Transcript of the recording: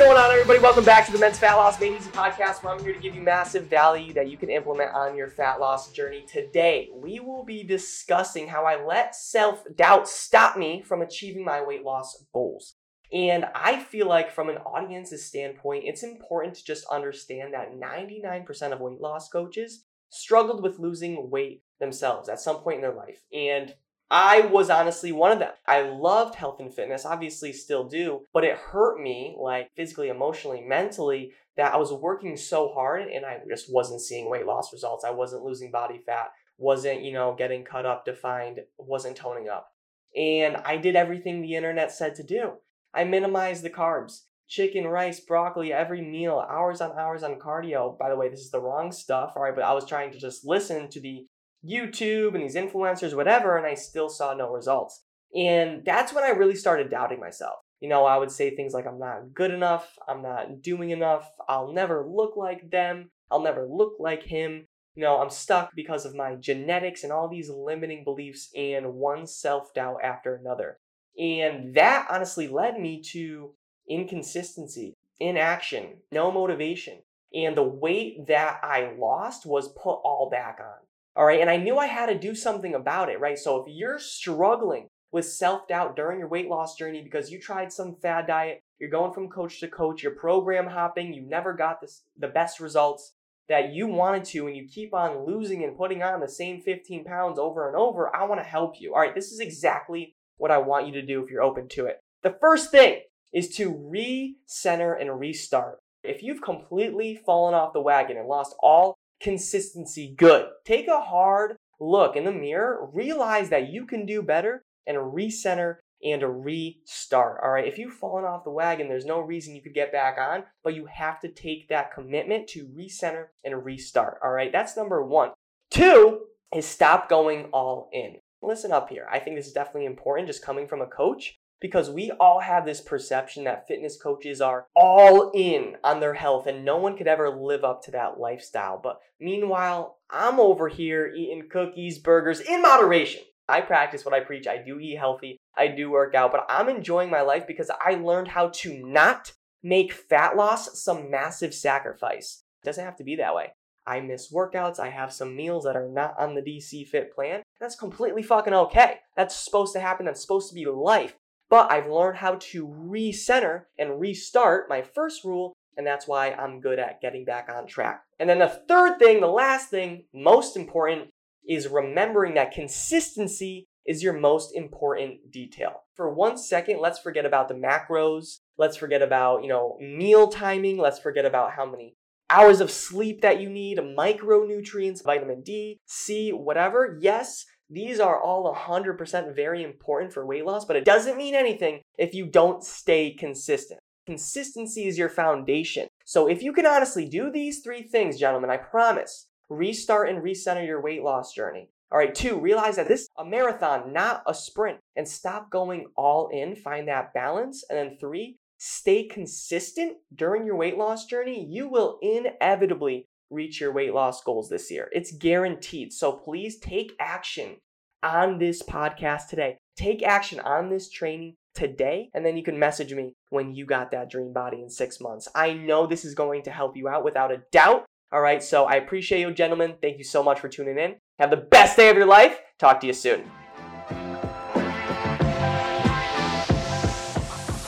Going on, everybody? Welcome back to the Men's Fat Loss Made Easy podcast, where I'm here to give you massive value that you can implement on your fat loss journey. Today, we will be discussing how I let self doubt stop me from achieving my weight loss goals. And I feel like, from an audience's standpoint, it's important to just understand that 99% of weight loss coaches struggled with losing weight themselves at some point in their life. And I was honestly one of them. I loved health and fitness, obviously still do, but it hurt me like physically, emotionally, mentally that I was working so hard and I just wasn't seeing weight loss results. I wasn't losing body fat, wasn't, you know, getting cut up, defined, wasn't toning up. And I did everything the internet said to do. I minimized the carbs. Chicken, rice, broccoli, every meal, hours on hours on cardio. By the way, this is the wrong stuff, all right, but I was trying to just listen to the YouTube and these influencers, whatever, and I still saw no results. And that's when I really started doubting myself. You know, I would say things like, I'm not good enough, I'm not doing enough, I'll never look like them, I'll never look like him. You know, I'm stuck because of my genetics and all these limiting beliefs and one self doubt after another. And that honestly led me to inconsistency, inaction, no motivation. And the weight that I lost was put all back on. All right. And I knew I had to do something about it, right? So if you're struggling with self doubt during your weight loss journey because you tried some fad diet, you're going from coach to coach, you're program hopping, you never got this, the best results that you wanted to, and you keep on losing and putting on the same 15 pounds over and over, I want to help you. All right. This is exactly what I want you to do if you're open to it. The first thing is to recenter and restart. If you've completely fallen off the wagon and lost all consistency good. Take a hard look in the mirror, realize that you can do better, and recenter and restart. All right. If you've fallen off the wagon, there's no reason you could get back on, but you have to take that commitment to recenter and restart. All right. That's number one. Two is stop going all in. Listen up here. I think this is definitely important just coming from a coach because we all have this perception that fitness coaches are all in on their health and no one could ever live up to that lifestyle. But meanwhile, I'm over here eating cookies, burgers in moderation. I practice what I preach. I do eat healthy. I do work out, but I'm enjoying my life because I learned how to not make fat loss some massive sacrifice. It doesn't have to be that way. I miss workouts. I have some meals that are not on the DC Fit plan. That's completely fucking okay. That's supposed to happen. That's supposed to be life. But I've learned how to recenter and restart my first rule, and that's why I'm good at getting back on track. And then the third thing, the last thing, most important, is remembering that consistency is your most important detail. For one second, let's forget about the macros. Let's forget about, you know, meal timing. Let's forget about how many hours of sleep that you need, micronutrients, vitamin D, C, whatever. Yes, these are all 100% very important for weight loss, but it doesn't mean anything if you don't stay consistent. Consistency is your foundation. So if you can honestly do these three things, gentlemen, I promise, restart and recenter your weight loss journey. All right, two, realize that this is a marathon, not a sprint, and stop going all in, find that balance. And then three, stay consistent during your weight loss journey. You will inevitably reach your weight loss goals this year. It's guaranteed. So please take action on this podcast today. Take action on this training today, and then you can message me when you got that dream body in six months. I know this is going to help you out without a doubt. All right, so I appreciate you, gentlemen. Thank you so much for tuning in. Have the best day of your life. Talk to you soon.